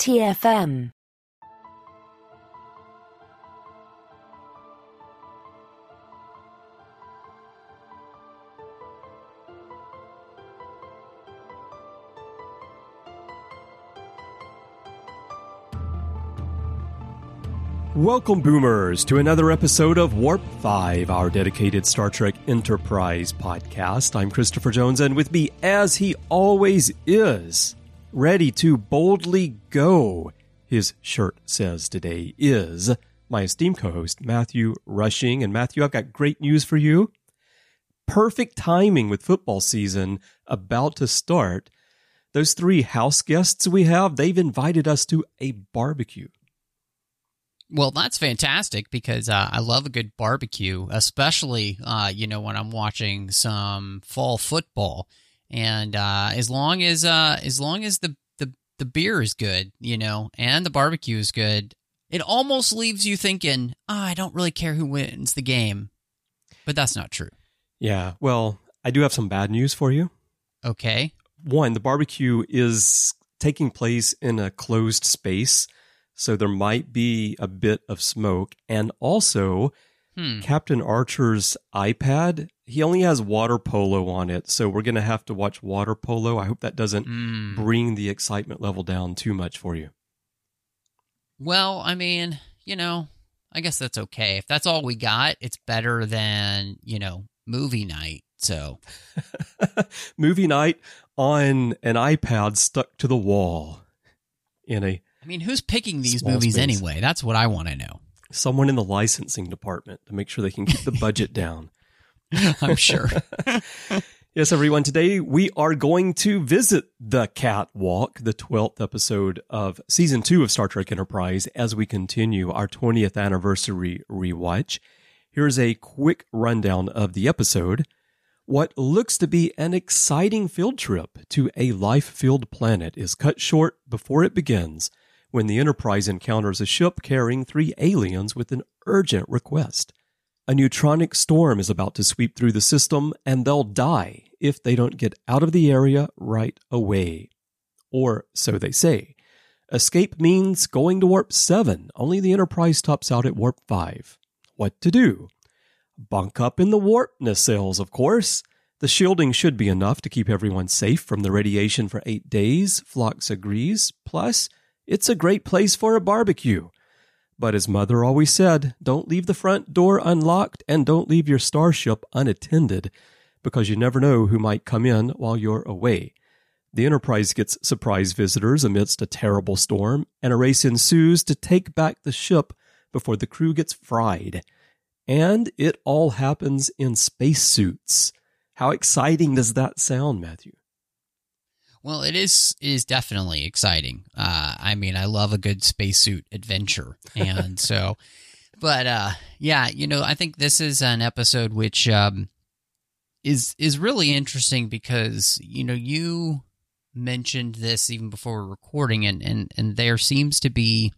TFM. Welcome, Boomers, to another episode of Warp 5, our dedicated Star Trek Enterprise podcast. I'm Christopher Jones, and with me, as he always is, ready to boldly go, his shirt says today, is my esteemed co host, Matthew Rushing. And Matthew, I've got great news for you. Perfect timing with football season about to start. Those three house guests we have, they've invited us to a barbecue. Well, that's fantastic because uh, I love a good barbecue, especially uh, you know when I'm watching some fall football. And uh, as long as uh, as long as the, the the beer is good, you know, and the barbecue is good, it almost leaves you thinking, oh, I don't really care who wins the game, but that's not true. Yeah, well, I do have some bad news for you. Okay. One, the barbecue is taking place in a closed space so there might be a bit of smoke. And also, Hmm. Captain Archer's iPad, he only has water polo on it. So we're going to have to watch water polo. I hope that doesn't Mm. bring the excitement level down too much for you. Well, I mean, you know, I guess that's okay. If that's all we got, it's better than you know movie night. So Movie night on an iPad stuck to the wall in a I mean, who's picking these movies space. anyway? That's what I want to know. Someone in the licensing department to make sure they can keep the budget down. I'm sure. Yes, everyone. Today we are going to visit the Catwalk, the 12th episode of season two of Star Trek Enterprise, as we continue our 20th anniversary rewatch. Here's a quick rundown of the episode. What looks to be an exciting field trip to a life filled planet is cut short before it begins when the Enterprise encounters a ship carrying three aliens with an urgent request. A neutronic storm is about to sweep through the system, and they'll die if they don't get out of the area right away. Or so they say. Escape means going to Warp 7, only the Enterprise tops out at Warp 5. What to do? Bunk up in the warp nacelles, of course. The shielding should be enough to keep everyone safe from the radiation for eight days, Phlox agrees. Plus, it's a great place for a barbecue. But as Mother always said, don't leave the front door unlocked and don't leave your starship unattended, because you never know who might come in while you're away. The Enterprise gets surprise visitors amidst a terrible storm, and a race ensues to take back the ship before the crew gets fried. And it all happens in spacesuits. How exciting does that sound, Matthew? Well, it is it is definitely exciting. Uh, I mean, I love a good spacesuit adventure, and so, but uh, yeah, you know, I think this is an episode which um, is is really interesting because you know you mentioned this even before recording, and and and there seems to be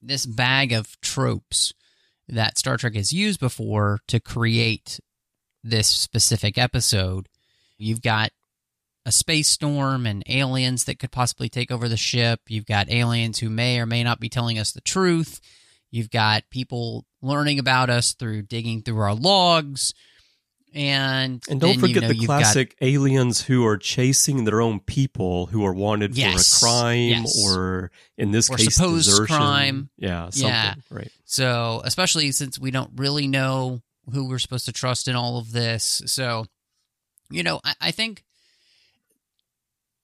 this bag of tropes that Star Trek has used before to create this specific episode. You've got a space storm and aliens that could possibly take over the ship. You've got aliens who may or may not be telling us the truth. You've got people learning about us through digging through our logs. And And don't then, forget you know, the you've got- classic aliens who are chasing their own people who are wanted Yes, for a crime yes. or, in this Or case, supposed desertion. crime. Yeah, something. Yeah. Right. So, especially since we don't really know who we're supposed to trust in all of this. So, you know, I, I think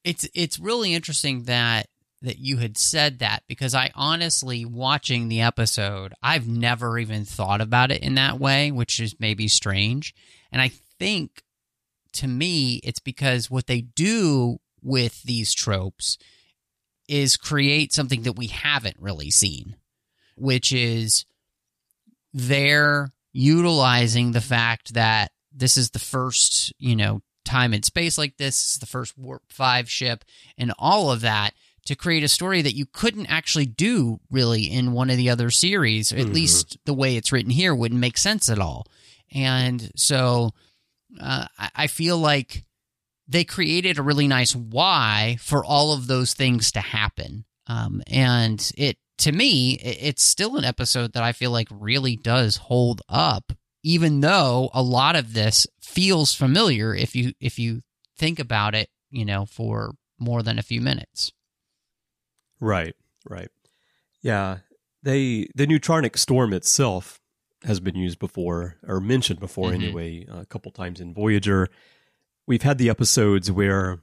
it's it's really interesting that that you had said that because I honestly watching the episode, I've never even thought about it in that way, which is maybe strange. And I think to me it's because what they do with these tropes is create something that we haven't really seen, which is they're utilizing the fact that this is the first, you know, time and space like this, this is the first Warp 5 ship, and all of that to create a story that you couldn't actually do really in one of the other series. At Mhm. least the way it's written here wouldn't make sense at all. And so uh, I I feel like they created a really nice why for all of those things to happen. Um, and it to me, it's still an episode that I feel like really does hold up, even though a lot of this feels familiar if you if you think about it, you know, for more than a few minutes. Right, right. Yeah, they the neutronic storm itself has been used before or mentioned before Mhm. anyway, a couple times in Voyager. We've had the episodes where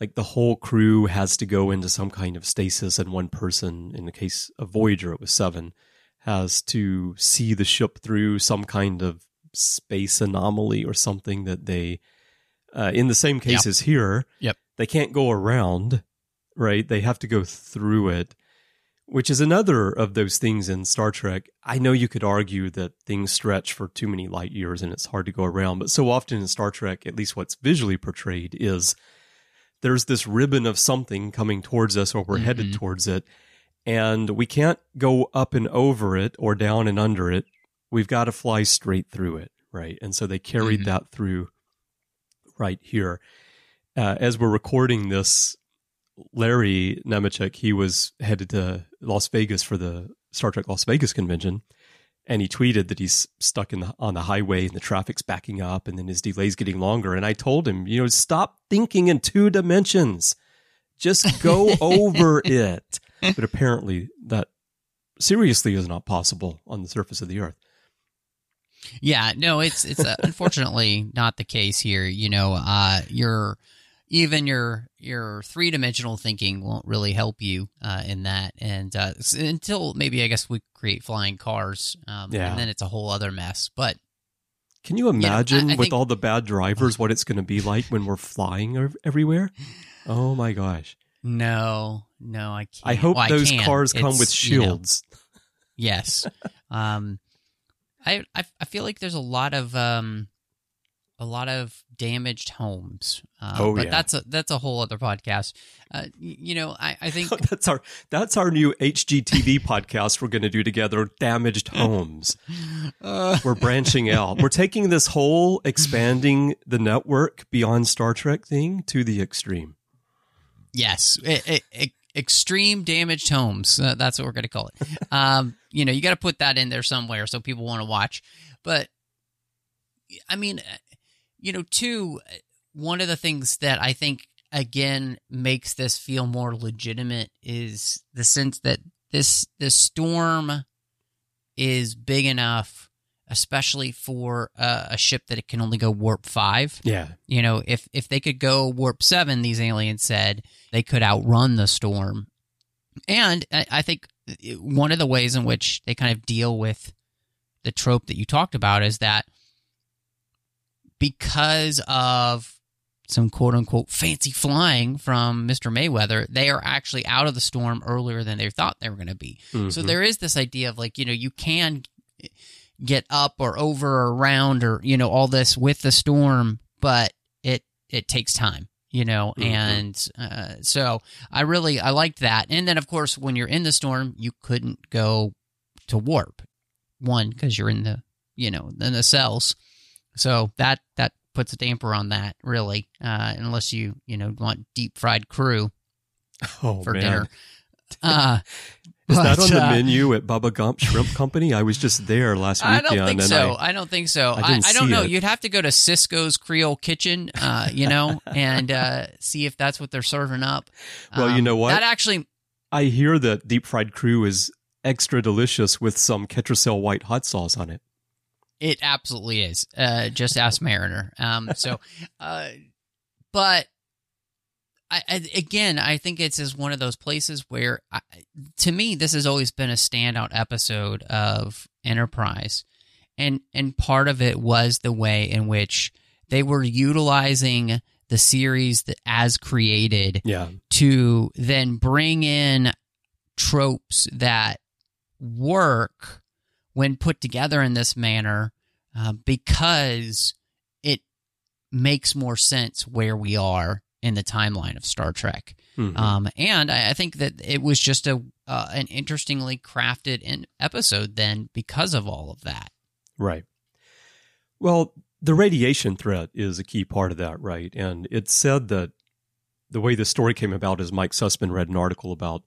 like the whole crew has to go into some kind of stasis and one person in the case of Voyager it was 7 has to see the ship through some kind of space anomaly or something that they uh, in the same case as here Yep. they can't go around right they have to go through it which is another of those things in Star Trek. I know you could argue that things stretch for too many light years and it's hard to go around, but so often in Star Trek, at least what's visually portrayed is there's this ribbon of something coming towards us or we're headed Mhm. towards it, and we can't go up and over it or down and under it. We've got to fly straight through it, right? And so they carried Mhm. that through right here. Uh, as we're recording this, Larry Nemecek, he was headed to Las Vegas for the Star Trek Las Vegas convention, and he tweeted that he's stuck in the, on the highway and the traffic's backing up, and then his delay's getting longer. And I told him, you know, stop thinking in two dimensions, just go over it. But apparently, that seriously is not possible on the surface of the Earth. Yeah, no, it's it's uh, unfortunately not the case here. You know, uh, your even your your three dimensional thinking won't really help you uh, in that, and uh, until maybe I guess we create flying cars, um, Yeah. and then it's a whole other mess. But Can you know, I- imagine I with think- all the bad drivers what it's going to be like when we're flying everywhere? Oh my gosh. No, no, I can't. I hope Well, those can. cars come It's, with you know, shields. Yes. um, I, I I feel like there's a lot of um, a lot of damaged homes. Uh, Oh, but yeah. that's a that's a whole other podcast. Uh, you know, I I think that's our that's our new HGTV podcast we're going to do together. Damaged homes. uh, We're branching out. We're taking this whole expanding the network beyond Star Trek thing to the extreme. Yes, e- e- extreme damaged homes. Uh, that's what we're going to call it. Um, you know, you got to put that in there somewhere so people want to watch. But I mean, uh, you know, two, uh, one of the things that I think again makes this feel more legitimate is the sense that this this storm is big enough, especially for uh, a ship that it can only go warp five. Yeah. You know, if if they could go warp seven, these aliens said they could outrun the storm. And I, I think one of the ways in which they kind of deal with the trope that you talked about is that because of some quote unquote fancy flying from Mr. Mayweather, they are actually out of the storm earlier than they thought they were going to be. So Mhm. there is this idea of like, you know, you can get up or over or around or, you know, all this with the storm, but it it takes time, you know, Mhm. and uh, so I really I liked that. And then of course when you're in the storm, you couldn't go to warp. One cuz you're in the, you know, in the cells. So that that puts a damper on that really, uh, unless you, you know, want deep fried crew oh, for man. dinner. Uh, Is that but, on the uh, menu at Bubba Gump Shrimp Company? I was just there last weekend. I don't think so. I, I, don't think so. I I, don't know. it. You'd have to go to Sisko's Creole Kitchen, uh, you know, and uh, see if that's what they're serving up. Well, you Um, know what? That actually, I hear that deep fried crew is extra delicious with some Ketracel white hot sauce on it. it absolutely is. Uh, just ask Mariner. Um, so, uh, but I, again, I think it's is one of those places where, I, to me, this has always been a standout episode of Enterprise, and and part of it was the way in which they were utilizing the series that as created Yeah. to then bring in tropes that work when put together in this manner uh, because it makes more sense where we are in the timeline of Star Trek. Mhm. Um, and I, I think that it was just a uh, an interestingly crafted in episode then because of all of that. Right. Well, the radiation threat is a key part of that, right? And it's said that the way the story came about is Mike Sussman read an article about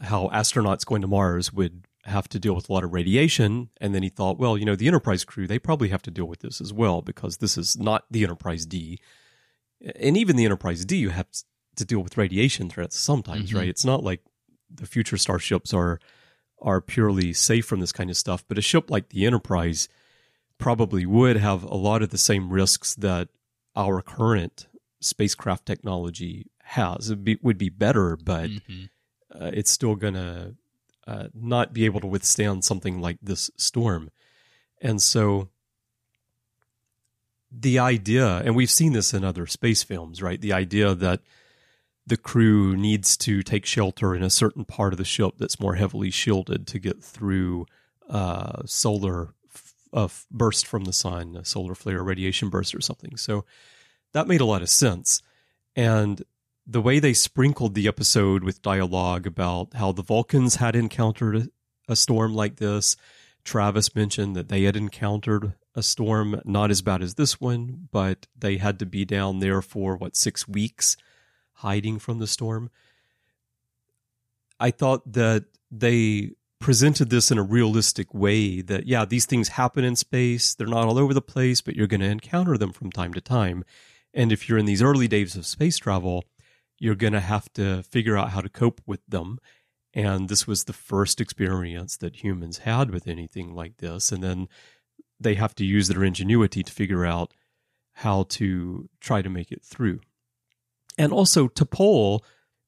how astronauts going to Mars would have to deal with a lot of radiation. And then he thought, well, you know, the Enterprise crew, they probably have to deal with this as well because this is not the Enterprise D. And even the Enterprise D, you have to deal with radiation threats sometimes, Mhm. right? It's not like the future starships are are purely safe from this kind of stuff, but a ship like the Enterprise probably would have a lot of the same risks that our current spacecraft technology has. It be, would be better, but Mhm. uh, it's still going to uh, not be able to withstand something like this storm. And so the idea, and we've seen this in other space films, right? The idea that the crew needs to take shelter in a certain part of the ship that's more heavily shielded to get through uh, solar f- uh, burst from the sun, a solar flare, radiation burst, or something. So that made a lot of sense. And the way they sprinkled the episode with dialogue about how the Vulcans had encountered a, a storm like this. Travis mentioned that they had encountered a storm not as bad as this one, but they had to be down there for what, six weeks hiding from the storm. I thought that they presented this in a realistic way that, yeah, these things happen in space. They're not all over the place, but you're going to encounter them from time to time. And if you're in these early days of space travel, you're going to have to figure out how to cope with them. And this was the first experience that humans had with anything like this. And then they have to use their ingenuity to figure out how to try to make it through. And also, T'Pol,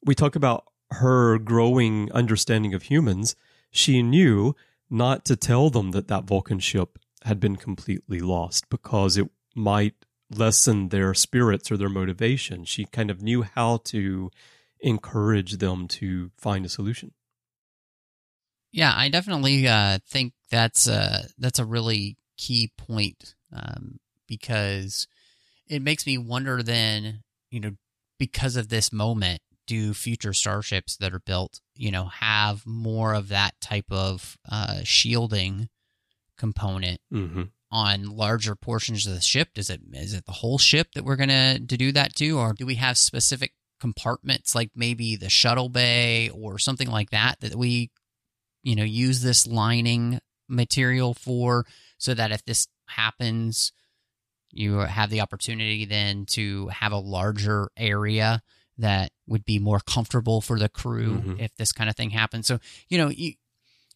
we talk about her growing understanding of humans. She knew not to tell them that that Vulcan ship had been completely lost because it might lessen their spirits or their motivation. She kind of knew how to encourage them to find a solution. Yeah, I definitely uh, think that's a that's a really key point um, because it makes me wonder. Then you know, because of this moment, do future starships that are built, you know, have more of that type of uh, shielding component Mm-hmm. on larger portions of the ship? Does it is it the whole ship that we're gonna to do that to, or do we have specific compartments like maybe the shuttle bay or something like that that we, you know, use this lining material for, so that if this happens, you have the opportunity then to have a larger area that would be more comfortable for the crew Mhm. if this kind of thing happens. So you know, you,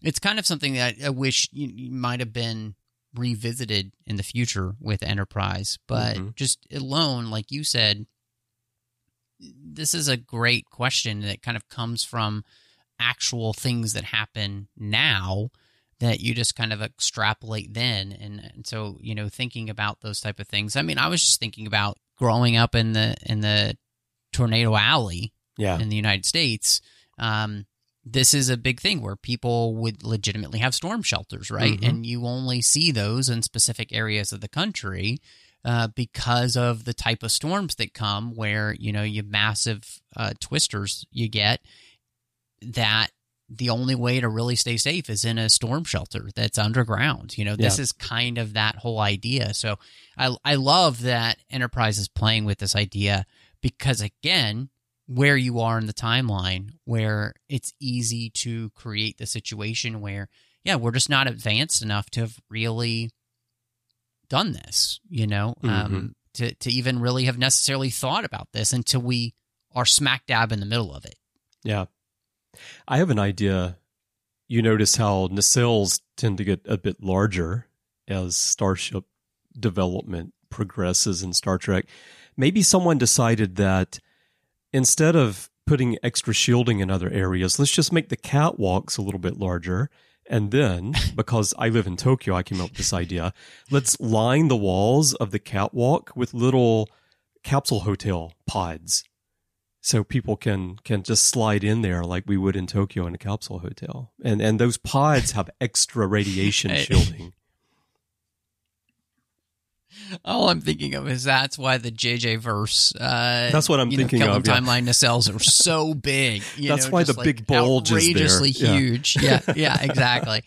it's kind of something that I wish you, you might have been revisited in the future with Enterprise. But Mhm. just alone, like you said, this is a great question that kind of comes from actual things that happen now that you just kind of extrapolate then and, and so you know thinking about those type of things i mean i was just thinking about growing up in the in the tornado alley Yeah. in the United States, um, this is a big thing where people would legitimately have storm shelters, right? Mhm. And you only see those in specific areas of the country uh, because of the type of storms that come, where you know you have massive uh, twisters you get. That the only way to really stay safe is in a storm shelter that's underground. You know, this Yeah. is kind of that whole idea. So I I love that Enterprise is playing with this idea because again, where you are in the timeline, where it's easy to create the situation where, yeah, we're just not advanced enough to have really done this, you know, um, to, to even really have necessarily thought about this until we are smack dab in the middle of it. Yeah. I have an idea. You notice how nacelles tend to get a bit larger as starship development progresses in Star Trek. Maybe someone decided that instead of putting extra shielding in other areas, let's just make the catwalks a little bit larger. And then, because I live in Tokyo, I came up with this idea. Let's line the walls of the catwalk with little capsule hotel pods so people can can just slide in there like we would in Tokyo in a capsule hotel. And and those pods have extra radiation Hey. shielding. All I'm thinking of is that's why the JJ verse. Uh, That's what I'm know, thinking Killer of, yeah. Timeline nacelles are so big. you That's know, why the like big bulge is there. outrageously huge. Yeah, yeah, exactly.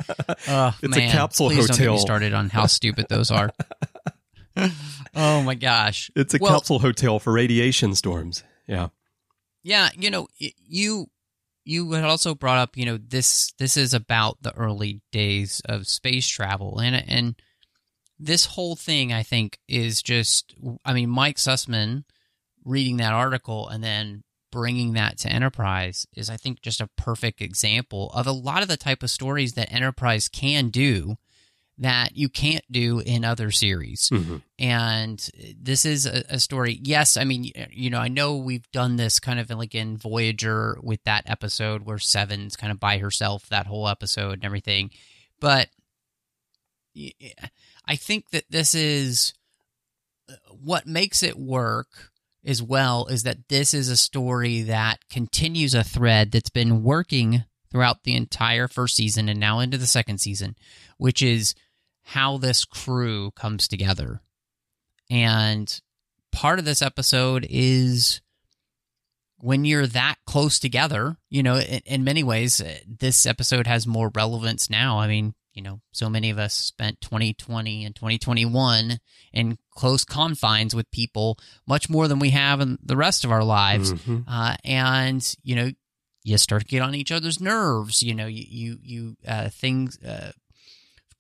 Oh, It's a capsule Please don't get me started on how stupid those are. oh my gosh. It's a Well- capsule hotel for radiation storms. Yeah. Yeah, you know, you you had also brought up, you know, this this is about the early days of space travel, and and this whole thing, I think, is just. I mean, Mike Sussman reading that article and then bringing that to Enterprise is, I think, just a perfect example of a lot of the type of stories that Enterprise can do that you can't do in other series. Mhm. And this is a, a story. Yes, I mean, you know, I know we've done this kind of like in Voyager with that episode where Seven's kind of by herself that whole episode and everything. But I think that this is uh, what makes it work as well is that this is a story that continues a thread that's been working throughout the entire first season and now into the second season, which is how this crew comes together. And part of this episode is when you're that close together, you know, in, in many ways, uh, this episode has more relevance now. I mean, you know, so many of us spent 2020 and 2021 in close confines with people much more than we have in the rest of our lives. Mhm. Uh, and, you know, you start to get on each other's nerves. You know, you, you, you uh, things, uh,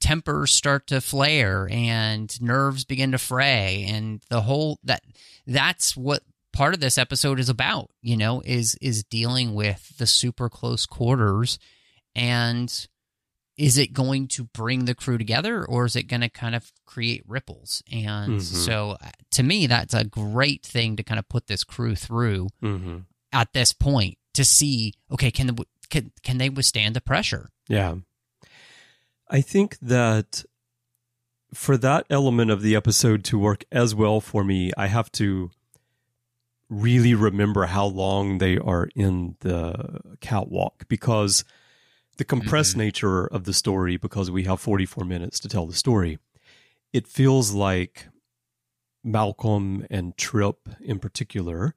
tempers start to flare and nerves begin to fray. And the whole, that, that's what part of this episode is about, you know, is, is dealing with the super close quarters and, is it going to bring the crew together or is it going to kind of create ripples? And Mhm. so to me, that's a great thing to kind of put this crew through Mhm. at this point to see, okay, can, the, can, can they withstand the pressure? Yeah. I think that for that element of the episode to work as well for me, I have to really remember how long they are in the catwalk because the compressed mm-hmm. nature of the story, because we have 44 minutes to tell the story, it feels like Malcolm and Trip in particular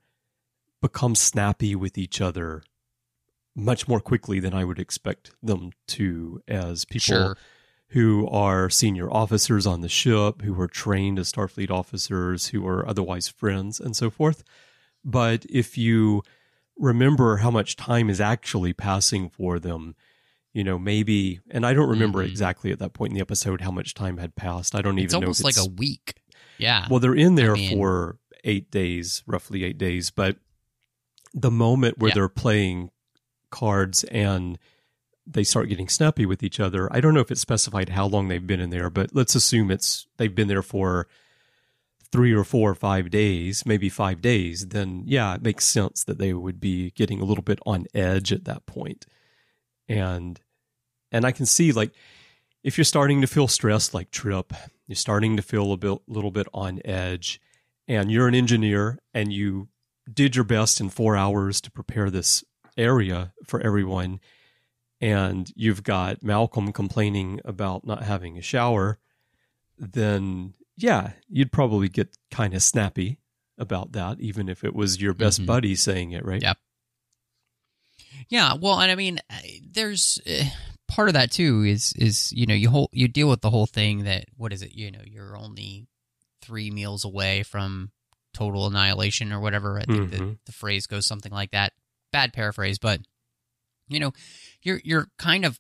become snappy with each other much more quickly than I would expect them to as people Sure. who are senior officers on the ship, who are trained as Starfleet officers, who are otherwise friends, and so forth. But if you remember how much time is actually passing for them, you know, maybe, and I don't remember Mhm. exactly at that point in the episode how much time had passed. I don't It's even know almost if like a week. Yeah. well, they're in there mean- for eight days, roughly eight days. But the moment where Yeah. they're playing cards and they start getting snappy with each other, I don't know if it's specified how long they've been in there, but let's assume it's they've been there for three or four or five days, maybe five days. Then yeah, it makes sense that they would be getting a little bit on edge at that point. And and I can see like if you're starting to feel stressed like Trip, you're starting to feel a bit, little bit on edge, and you're an engineer and you did your best in four hours to prepare this area for everyone, and you've got Malcolm complaining about not having a shower, then yeah, you'd probably get kind of snappy about that, even if it was your best Mhm. buddy saying it, right? Yeah. Yeah, well, and I mean, there's uh, part of that too. Is is you know you whole you deal with the whole thing that what is it? You know, you're only three meals away from total annihilation or whatever. I think the, Mhm. the phrase goes something like that. Bad paraphrase, but you know, you're you're kind of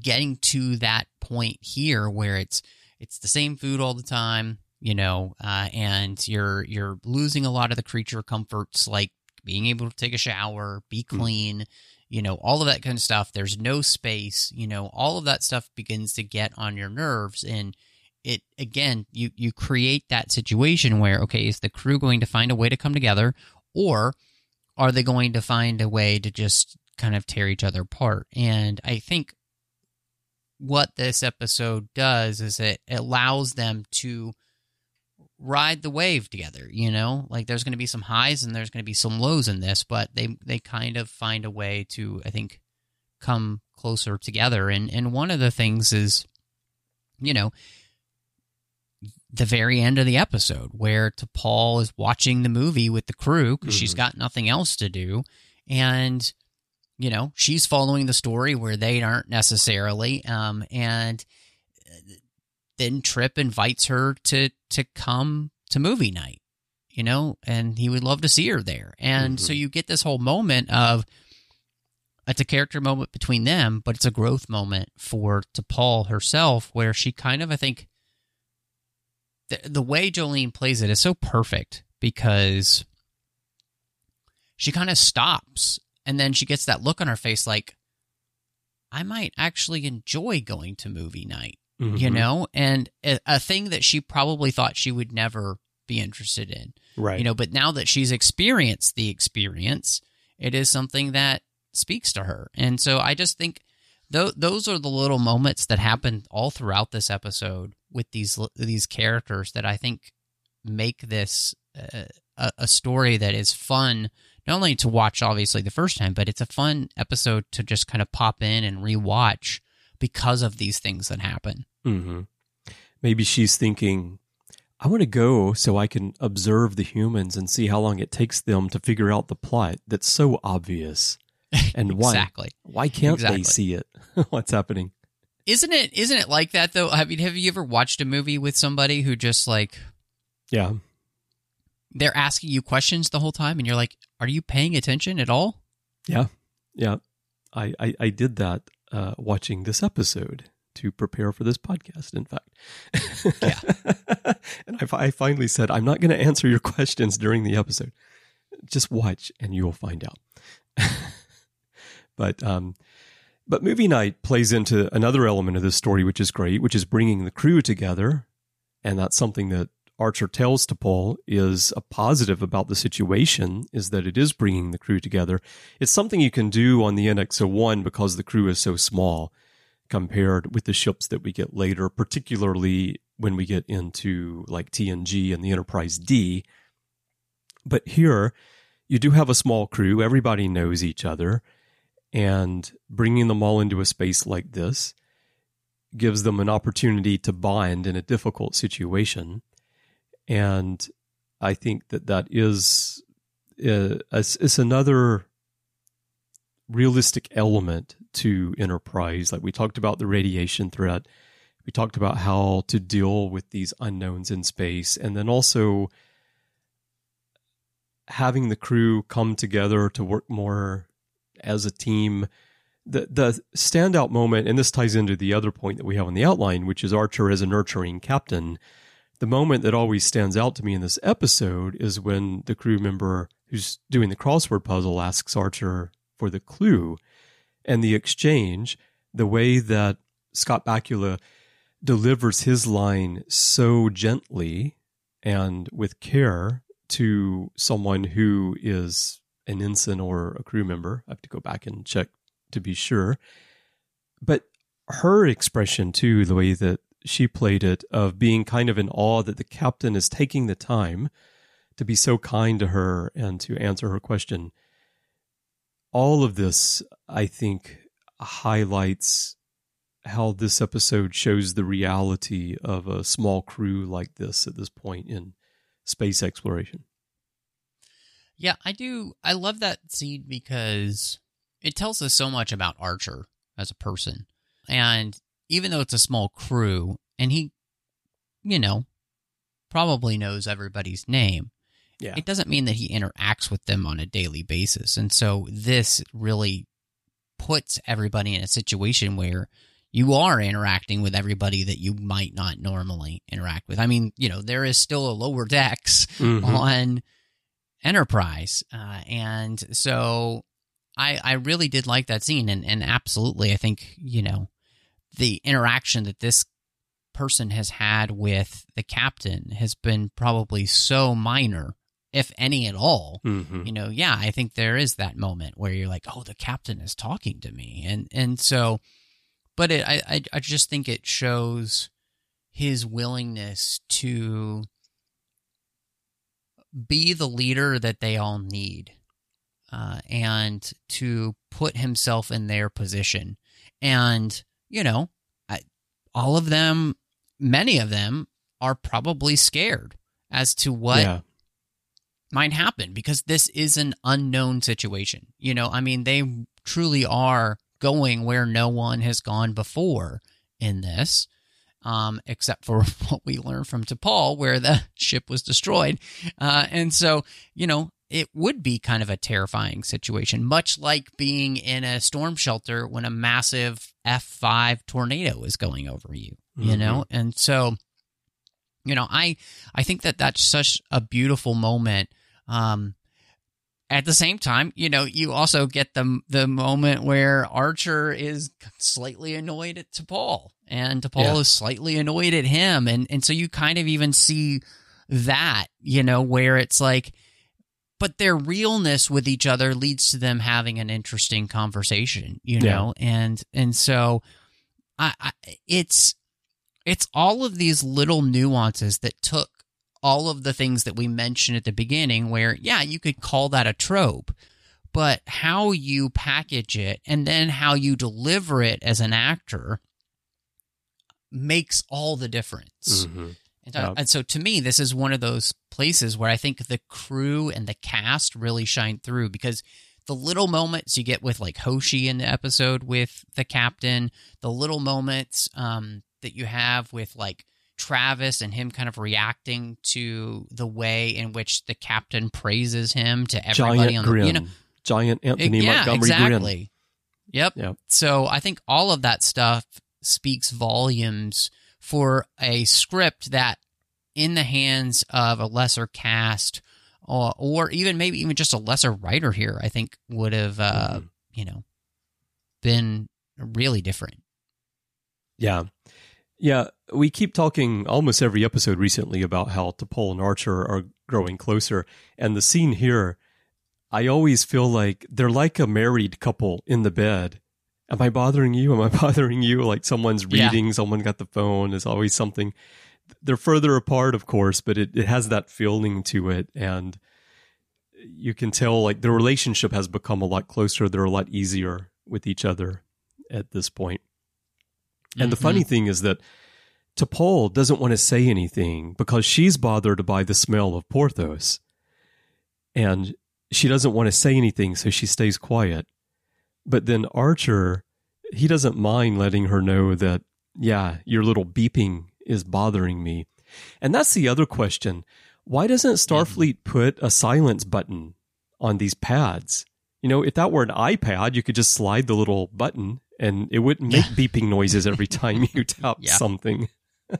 getting to that point here where it's it's the same food all the time, you know, uh, and you're you're losing a lot of the creature comforts like being able to take a shower, be Hmm. clean, you know, all of that kind of stuff. There's no space, you know, all of that stuff begins to get on your nerves and it again, you you create that situation where okay, is the crew going to find a way to come together or are they going to find a way to just kind of tear each other apart? And I think what this episode does is it allows them to ride the wave together you know like there's going to be some highs and there's going to be some lows in this but they they kind of find a way to i think come closer together and and one of the things is you know the very end of the episode where T'Pol is watching the movie with the crew because she's Mhm. got nothing else to do and you know she's following the story where they aren't necessarily um and then Trip invites her to to come to movie night, you know, and he would love to see her there. And so Mhm. you get this whole moment of it's a character moment between them, but it's a growth moment for T'Pol herself, where she kind of, I think, the, the way Jolene plays it is so perfect because she kind of stops and then she gets that look on her face like, I might actually enjoy going to movie night, mm-hmm. you know? And a, a thing that she probably thought she would never be interested in. Right. You know, but now that she's experienced the experience, it is something that speaks to her. And so I just think th- those are the little moments that happen all throughout this episode with these these characters that I think make this uh, a, a story that is fun not only to watch obviously the first time, but it's a fun episode to just kind of pop in and rewatch because of these things that happen. Mm-hmm. Maybe she's thinking, I want to go so I can observe the humans and see how long it takes them to figure out the plot that's so obvious. And why why can't exactly. they see it? What's happening? Isn't it isn't it like that though? I mean, have you ever watched a movie with somebody who just like Yeah. They're asking you questions the whole time and you're like, Are you paying attention at all? Yeah. Yeah. I I, I did that uh, watching this episode to prepare for this podcast, in fact. Yeah. and I, I finally said, I'm not going to answer your questions during the episode. Just watch and you'll find out. but um, but movie night plays into another element of this story, which is great, which is bringing the crew together, and that's something that Archer tells T'Pol is a positive about the situation is that it is bringing the crew together. It's something you can do on the NX-01 because the crew is so small compared with the ships that we get later, particularly when we get into like TNG and the Enterprise D. But here, you do have a small crew. Everybody knows each other and bringing them all into a space like this gives them an opportunity to bond in a difficult situation. And i think that that is uh, it's another realistic element to enterprise. Like we talked about the radiation threat. We talked about how to deal with these unknowns in space. And then also having the crew come together to work more as a team. The the standout moment, and this ties into the other point that we have on the outline, which is Archer as a nurturing captain. The moment that always stands out to me in this episode is when the crew member who's doing the crossword puzzle asks Archer for the clue, and the exchange, the way that Scott Bakula delivers his line so gently and with care to someone who is an ensign or a crew member. I have to go back and check to be sure. But her expression, too, the way that she played it, of being kind of in awe that the captain is taking the time to be so kind to her and to answer her question. All of this, I think, highlights how this episode shows the reality of a small crew like this at this point in space exploration. Yeah, I do. I love that scene because it tells us so much about Archer as a person. And even though it's a small crew, and he, you know, probably knows everybody's name, yeah. it doesn't mean that he interacts with them on a daily basis. And so this really puts everybody in a situation where you are interacting with everybody that you might not normally interact with. I mean, you know, there is still a lower decks mm-hmm. on Enterprise. Uh, and so I, I really did like that scene. And, and absolutely, I think, you know, the interaction that this person has had with the captain has been probably so minor if any at all mm-hmm. you know yeah i think there is that moment where you're like oh the captain is talking to me and and so but it, I, I just think it shows his willingness to be the leader that they all need uh, and to put himself in their position. And, you know, I, all of them, many of them are probably scared as to what yeah. might happen because this is an unknown situation. You know, I mean, they truly are going where no one has gone before in this um, except for what we learned from T'Pol, where the ship was destroyed. Uh, and so, you know, it would be kind of a terrifying situation, much like being in a storm shelter when a massive F5 tornado is going over you, you Mhm. know? And so, you know, I, I think that that's such a beautiful moment. Um, at the same time, you know, you also get the the moment where Archer is slightly annoyed at T'Pol, and T'Pol Yeah. is slightly annoyed at him, and and so you kind of even see that, you know, where it's like, but their realness with each other leads to them having an interesting conversation, you Yeah. know, and and so, I, I it's it's all of these little nuances that took all of the things that we mentioned at the beginning where yeah you could call that a trope but how you package it and then how you deliver it as an actor makes all the difference Mhm. and, Yeah. and so to me this is one of those places where i think the crew and the cast really shine through because the little moments you get with like hoshi in the episode with the captain the little moments um, that you have with like travis and him kind of reacting to the way in which the captain praises him to everybody Giant on the grin. you know Giant Anthony yeah, Montgomery exactly. grin. Yep. Yep. So I think all of that stuff speaks volumes for a script that, in the hands of a lesser cast, or, or even maybe even just a lesser writer here, I think would have, uh, Mhm. you know, been really different. Yeah. Yeah. We keep talking almost every episode recently about how T'Pol and Archer are growing closer. And the scene here, I always feel like they're like a married couple in the bed. Am I bothering you? Am I bothering you? Like someone's Yeah. reading, someone got the phone, there's always something. They're further apart, of course, but it, it has that feeling to it. And you can tell like the relationship has become a lot closer. They're a lot easier with each other at this point. And the Mhm. funny thing is that T'Pol doesn't want to say anything because she's bothered by the smell of Porthos. And she doesn't want to say anything, so she stays quiet. But then Archer, he doesn't mind letting her know that, yeah, your little beeping is bothering me. And that's the other question. Why doesn't Starfleet put a silence button on these pads? You know, if that were an iPad, you could just slide the little button and it wouldn't make beeping noises every time you tap Yeah. something.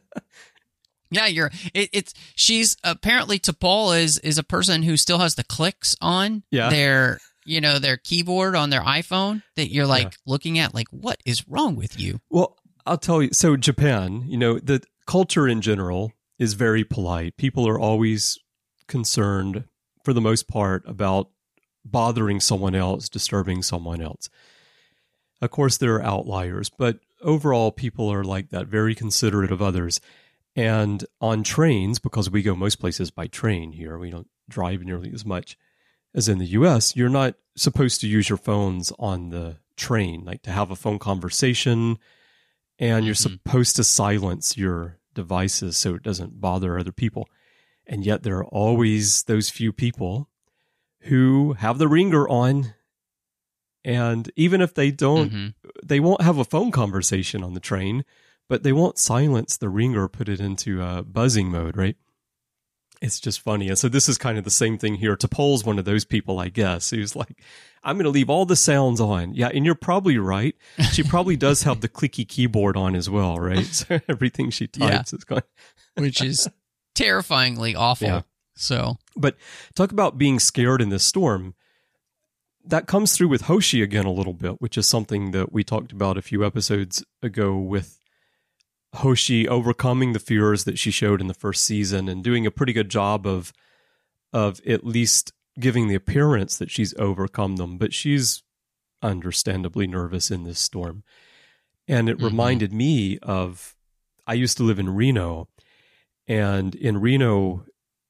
Yeah, you're. It, it's she's apparently T'Pol is is a person who still has the clicks on Yeah. their you know their keyboard on their iPhone that you're like Yeah. looking at like what is wrong with you? Well, I'll tell you. So Japan, you know, the culture in general is very polite. People are always concerned, for the most part, about bothering someone else, disturbing someone else. Of course, there are outliers, but overall, people are like that, very considerate of others. And on trains, because we go most places by train here, we don't drive nearly as much as in the US, you're not supposed to use your phones on the train, like to have a phone conversation and you're Mhm. supposed to silence your devices so it doesn't bother other people. And yet there are always those few people who have the ringer on. And even if they don't, Mhm. they won't have a phone conversation on the train, but they won't silence the ringer or put it into uh, buzzing mode, right? It's just funny. And so this is kind of the same thing here. T'Pol's one of those people, I guess, who's like, I'm going to leave all the sounds on. Yeah, and you're probably right. She probably does have the clicky keyboard on as well, right? So everything she Yeah. types is going. which is terrifyingly awful. Yeah. So But talk about being scared in this storm. That comes through with Hoshi again a little bit, which is something that we talked about a few episodes ago with Hoshi overcoming the fears that she showed in the first season and doing a pretty good job of of at least giving the appearance that she's overcome them, but she's understandably nervous in this storm. And it Mhm. reminded me of I used to live in Reno, and in Reno,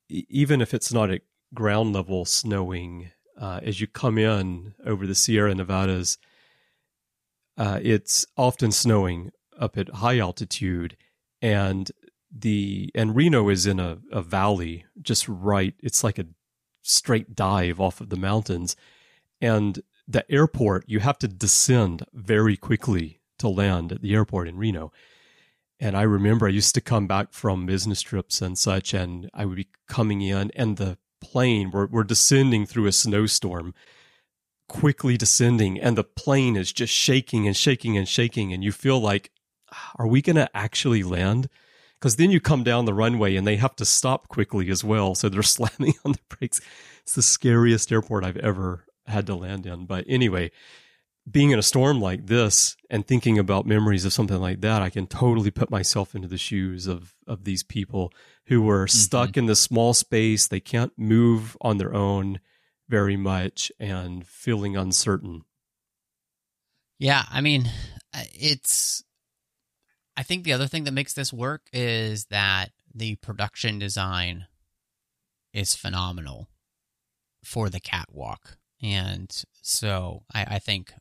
even if it's not at ground level snowing, uh, as you come in over the Sierra Nevadas, uh, it's often snowing up at high altitude, and the and Reno is in a, a valley just right. It's like a straight dive off of the mountains, and the airport you have to descend very quickly to land at the airport in Reno. And I remember I used to come back from business trips and such, and I would be coming in, and the plane. We're, we're descending through a snowstorm, quickly descending, and the plane is just shaking and shaking and shaking. And you feel like, ah, are we going to actually land? Because then you come down the runway and they have to stop quickly as well. So they're slamming on the brakes. It's the scariest airport I've ever had to land in. But anyway, being in a storm like this and thinking about memories of something like that, I can totally put myself into the shoes of of these people who were mm-hmm. stuck in this small space. They can't move on their own very much and feeling uncertain. Yeah, I mean, uh, it's. I think the other thing that makes this work is that the production design is phenomenal for the catwalk. And so I, I think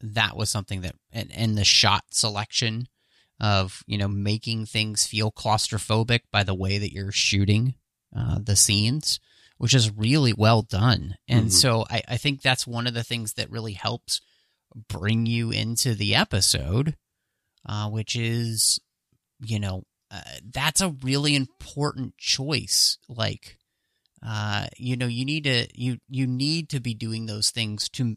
that was something that and, and the shot selection of you know making things feel claustrophobic by the way that you're shooting uh, the scenes which is really well done and mm-hmm. so I, I think that's one of the things that really helps bring you into the episode uh, which is you know uh, that's a really important choice like uh, you know you need to you you need to be doing those things to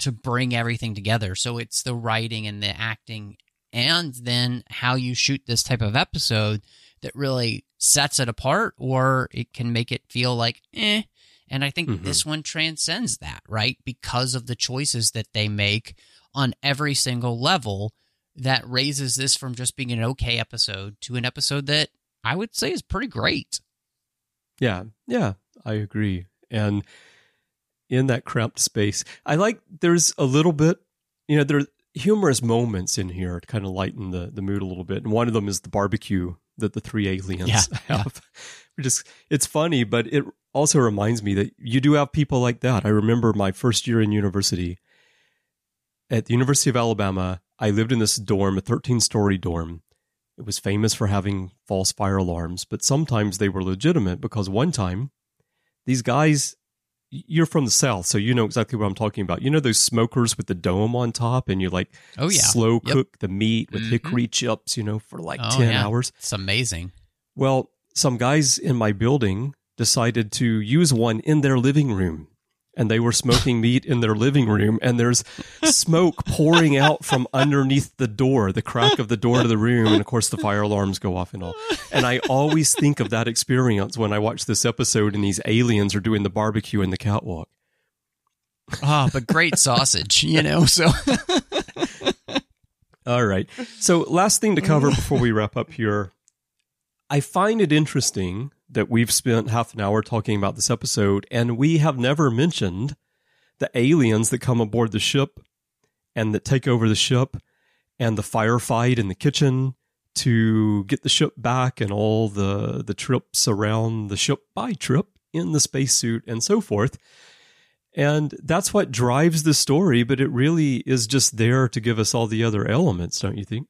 to bring everything together. So it's the writing and the acting and then how you shoot this type of episode that really sets it apart or it can make it feel like eh. And I think mm-hmm. this one transcends that, right? Because of the choices that they make on every single level that raises this from just being an okay episode to an episode that I would say is pretty great. Yeah, yeah, I agree. And in that cramped space. I like there's a little bit, you know, there humorous moments in here to kind of lighten the, the mood a little bit. And one of them is the barbecue that the three aliens yeah, have. Yeah. Which is it's funny, but it also reminds me that you do have people like that. I remember my first year in university at the University of Alabama. I lived in this dorm, a 13 story dorm. It was famous for having false fire alarms, but sometimes they were legitimate because one time these guys you're from the south, so you know exactly what I'm talking about. You know those smokers with the dome on top, and you like oh yeah slow cook the meat with mm-hmm. hickory chips, you know, for like oh, ten yeah. hours. It's amazing. Well, some guys in my building decided to use one in their living room and they were smoking meat in their living room and there's smoke pouring out from underneath the door the crack of the door to the room and of course the fire alarms go off and all. And i always think of that experience when i watch this episode and these aliens are doing the barbecue in the catwalk. Ah oh, but great sausage you know so. All right. So last thing to cover before we wrap up here i find it interesting that we've spent half an hour talking about this episode, and we have never mentioned the aliens that come aboard the ship and that take over the ship and the firefight in the kitchen to get the ship back and all the the trips around the ship by trip in the spacesuit and so forth. And that's what drives the story, but it really is just there to give us all the other elements, don't you think?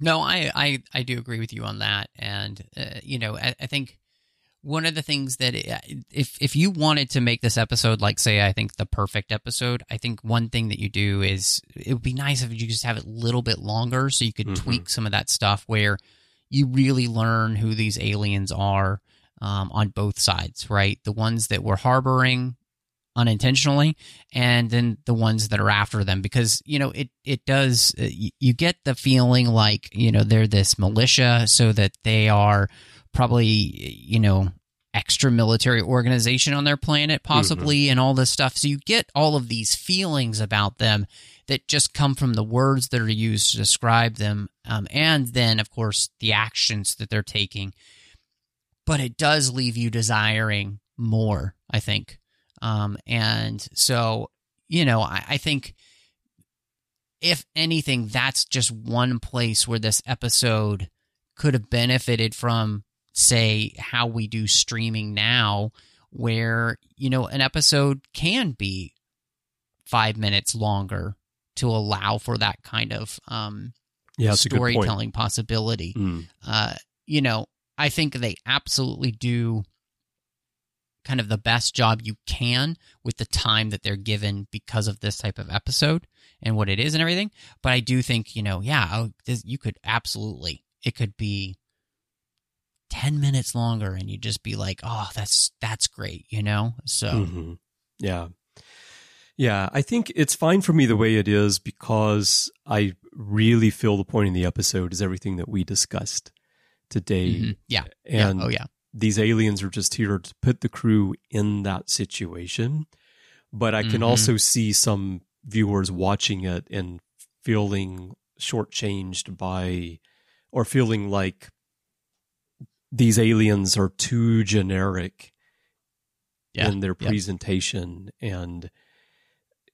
No, I, I, I do agree with you on that. And, uh, you know, I, I, think one of the things that uh, if, if you wanted to make this episode, like say, I think the perfect episode, I think one thing that you do is it would be nice if you just have it a little bit longer so you could mm-hmm. tweak some of that stuff where you really learn who these aliens are um, on both sides, right? The ones that were harboring unintentionally and then the ones that are after them because you know it it does uh, you, you get the feeling like you know they're this militia so that they are probably you know extra military organization on their planet possibly mm-hmm. and all this stuff. So you get all of these feelings about them that just come from the words that are used to describe them um, and then of course the actions that they're taking. But it does leave you desiring more i think um, and so, you know, I, I think if anything, that's just one place where this episode could have benefited from, say, how we do streaming now, where, you know, an episode can be five minutes longer to allow for that kind of um, yeah, storytelling possibility. Mm. Uh, you know, I think they absolutely do kind of the best job you can with the time that they're given because of this type of episode and what it is and everything. But I do think, you know, yeah, oh, this, you could absolutely, it could be 10 minutes longer and you just be like, "Oh, that's that's great," you know? So Mhm. Yeah. Yeah, I think it's fine for me the way it is because I really feel the point in the episode is everything that we discussed today. mhm. yeah. And yeah. Oh yeah. These aliens are just here to put the crew in that situation. But I can Mhm. also see some viewers watching it and feeling shortchanged by, or feeling like these aliens are too generic Yeah. in their Yeah. presentation. And,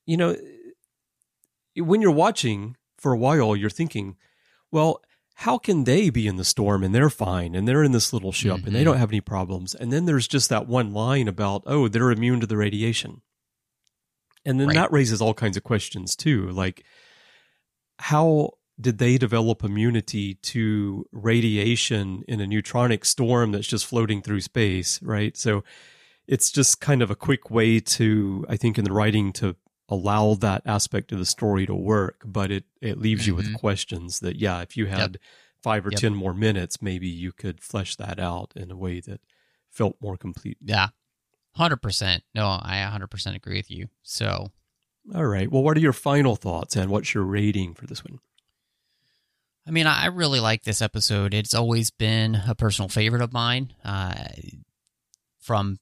you know, when you're watching for a while, you're thinking, well, how can they be in the storm and they're fine and they're in this little ship and they Mhm. don't have any problems? And then there's just that one line about, oh, they're immune to the radiation. And then Right. that raises all kinds of questions too. Like, how did they develop immunity to radiation in a neutronic storm that's just floating through space? Right. So it's just kind of a quick way to, I think, in the writing to allow that aspect of the story to work, but it, it leaves you with Mhm. questions that, yeah, if you had five or Yep. 10 more minutes, maybe you could flesh that out in a way that felt more complete. Yeah. 100%. No, I 100% agree with you. So, All right. Well, what are your final thoughts and what's your rating for this one? I mean, I really like this episode. It's always been a personal favorite of mine. Uh, from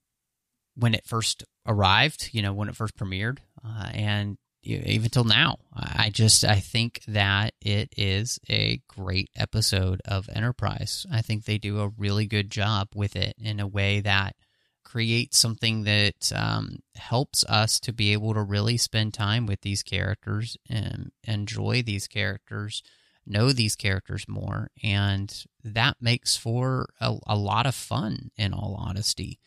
when it first arrived, you know, when it first premiered, uh, and even till now, I just I think that it is a great episode of Enterprise. I think they do a really good job with it in a way that creates something that um, helps us to be able to really spend time with these characters and enjoy these characters know these characters more and that makes for a, a lot of fun in all honesty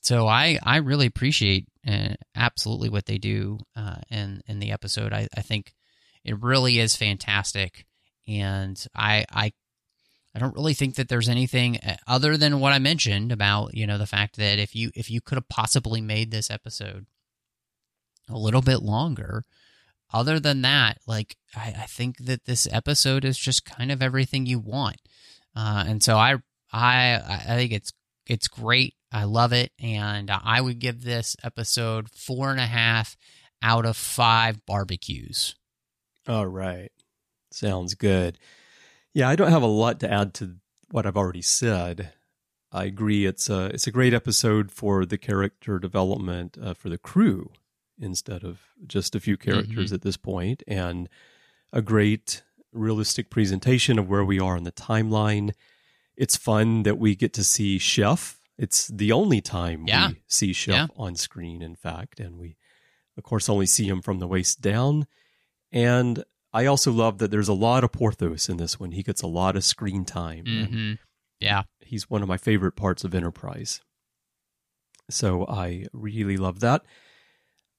so i i really appreciate uh, absolutely what they do uh, in in the episode I, I think it really is fantastic and i i I don't really think that there's anything uh, other than what I mentioned about you know the fact that if you if you could have possibly made this episode a little bit longer, other than that, like I, I think that this episode is just kind of everything you want, uh, and so I I I think it's it's great. I love it, and I would give this episode four and a half out of five barbecues. All right. Sounds good. Yeah, I don't have a lot to add to what I've already said. I agree. It's a it's a great episode for the character development uh, for the crew instead of just a few characters at this point, and a great realistic presentation of where we are in the timeline. It's fun that we get to see Chef. It's the only time Yeah. we see Chef Yeah. on screen, in fact, and we, of course, only see him from the waist down. And I also love that there's a lot of Porthos in this one. He gets a lot of screen time. and hmm Yeah, He's one of my favorite parts of Enterprise. So I really love that.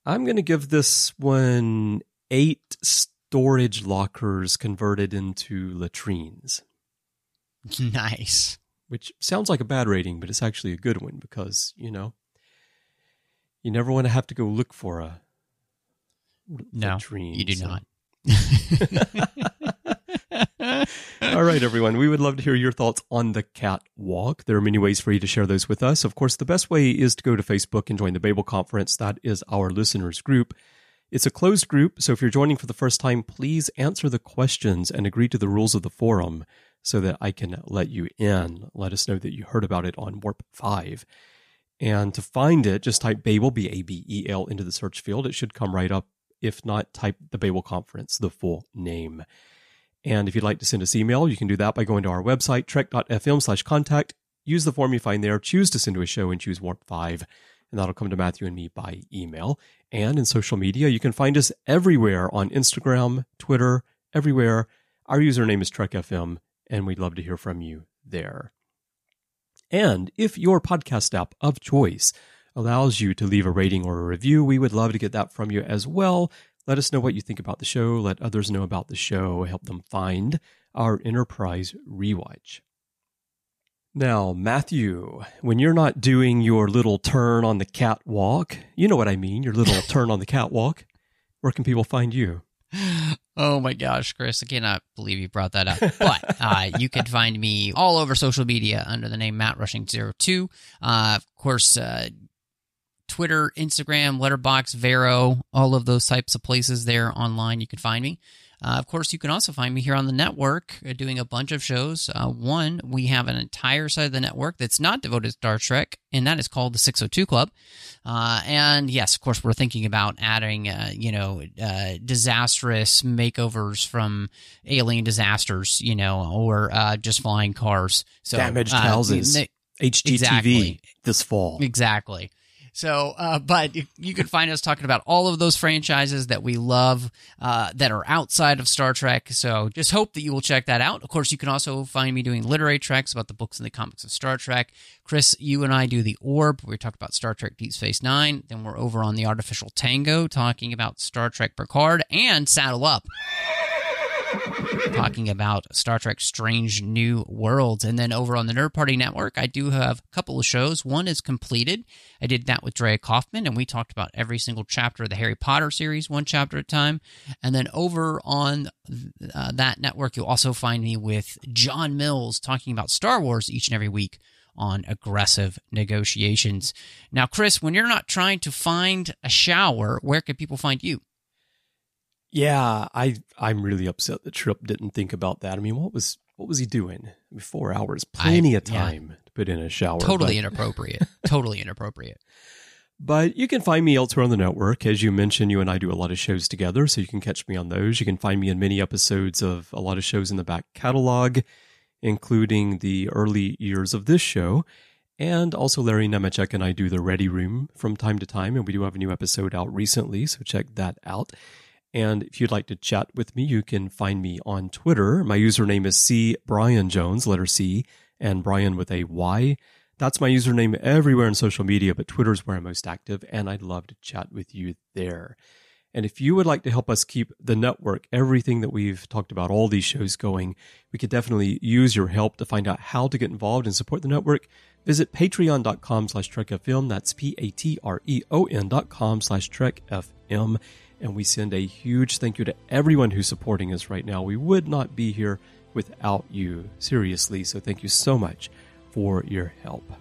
I'm going to give this one eight storage lockers converted into latrines, nice. Which sounds like a bad rating, but it's actually a good one because, you know, you never want to have to go look for a No, latrine. You do so- not. All right, everyone. We would love to hear your thoughts on the catwalk. There are many ways for you to share those with us. Of course, the best way is to go to Facebook and join the Babel Conference. That is our listeners group. It's a closed group, so if you're joining for the first time, please answer the questions and agree to the rules of the forum so that I can let you in. Let us know that you heard about it on Warp 5. And to find it, just type Babel, B A B E L, into the search field. It should come right up. If not, type the Babel Conference, the full name. And if you'd like to send us email, you can do that by going to our website, trek.fm slash contact. Use the form you find there, choose to send to a show, and choose Warp 5. And that'll come to Matthew and me by email. And in social media, you can find us everywhere on Instagram, Twitter, everywhere. Our username is TrekFM, and we'd love to hear from you there. And if your podcast app of choice allows you to leave a rating or a review, we would love to get that from you as well. Let us know what you think about the show. Let others know about the show. Help them find our Enterprise rewatch. Now, Matthew, when you're not doing your little turn on the catwalk, you know what I mean, your little turn on the catwalk, where can people find you? Oh my gosh, Chris, I cannot believe you brought that up. But uh, you can find me all over social media under the name Matt Rushing02. Uh, of course, uh, Twitter, Instagram, Letterboxd, Vero, all of those types of places there online. You can find me. Uh, of course, you can also find me here on the network uh, doing a bunch of shows. Uh, one, we have an entire side of the network that's not devoted to Star Trek, and that is called the 602 Club. Uh, and yes, of course, we're thinking about adding, uh, you know, uh, disastrous makeovers from alien disasters, you know, or just flying cars. So damaged houses. HGTV exactly. this fall. Exactly. So, uh, but you can find us talking about all of those franchises that we love uh, that are outside of Star Trek. So, just hope that you will check that out. Of course, you can also find me doing Literary Treks about the books and the comics of Star Trek. Chris, you and I do the Orb, we talk about Star Trek Deep Space Nine. Then we're over on the Artificial Tango, talking about Star Trek Picard and Saddle Up talking about Star Trek Strange New Worlds. And then over on the Nerd Party Network, I do have a couple of shows. One is completed. I did that with Drea Kaufman, and we talked about every single chapter of the Harry Potter series, one chapter at a time. And then over on uh, that network, you'll also find me with John Mills talking about Star Wars each and every week on aggressive negotiations. Now, Chris, when you're not trying to find a shower, where can people find you? Yeah, I I'm really upset that Trip didn't think about that. I mean, what was what was he doing? I mean, four hours, plenty I, of time yeah. to put in a shower. Totally but, inappropriate. totally inappropriate. But you can find me elsewhere on the network. As you mentioned, you and I do a lot of shows together, so you can catch me on those. You can find me in many episodes of a lot of shows in the back catalog, including the early years of this show. And also, Larry Nemecek and I do the Ready Room from time to time, and we do have a new episode out recently, so check that out. And if you'd like to chat with me, you can find me on Twitter. My username is C Bryan Jones, letter C, and Bryan with a Y. That's my username everywhere on social media, but Twitter is where I'm most active, and I'd love to chat with you there. And if you would like to help us keep the network, everything that we've talked about, all these shows going, we could definitely use your help to find out how to get involved and support the network. Visit patreon.com slash trekfm. That's P-A-T-R-E-O-N dot com slash trekfm. And we send a huge thank you to everyone who's supporting us right now. We would not be here without you, seriously. So thank you so much for your help.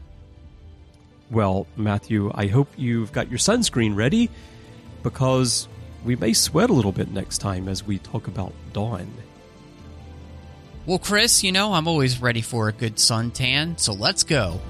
Well, Matthew, I hope you've got your sunscreen ready because we may sweat a little bit next time as we talk about dawn. Well, Chris, you know, I'm always ready for a good suntan, so let's go.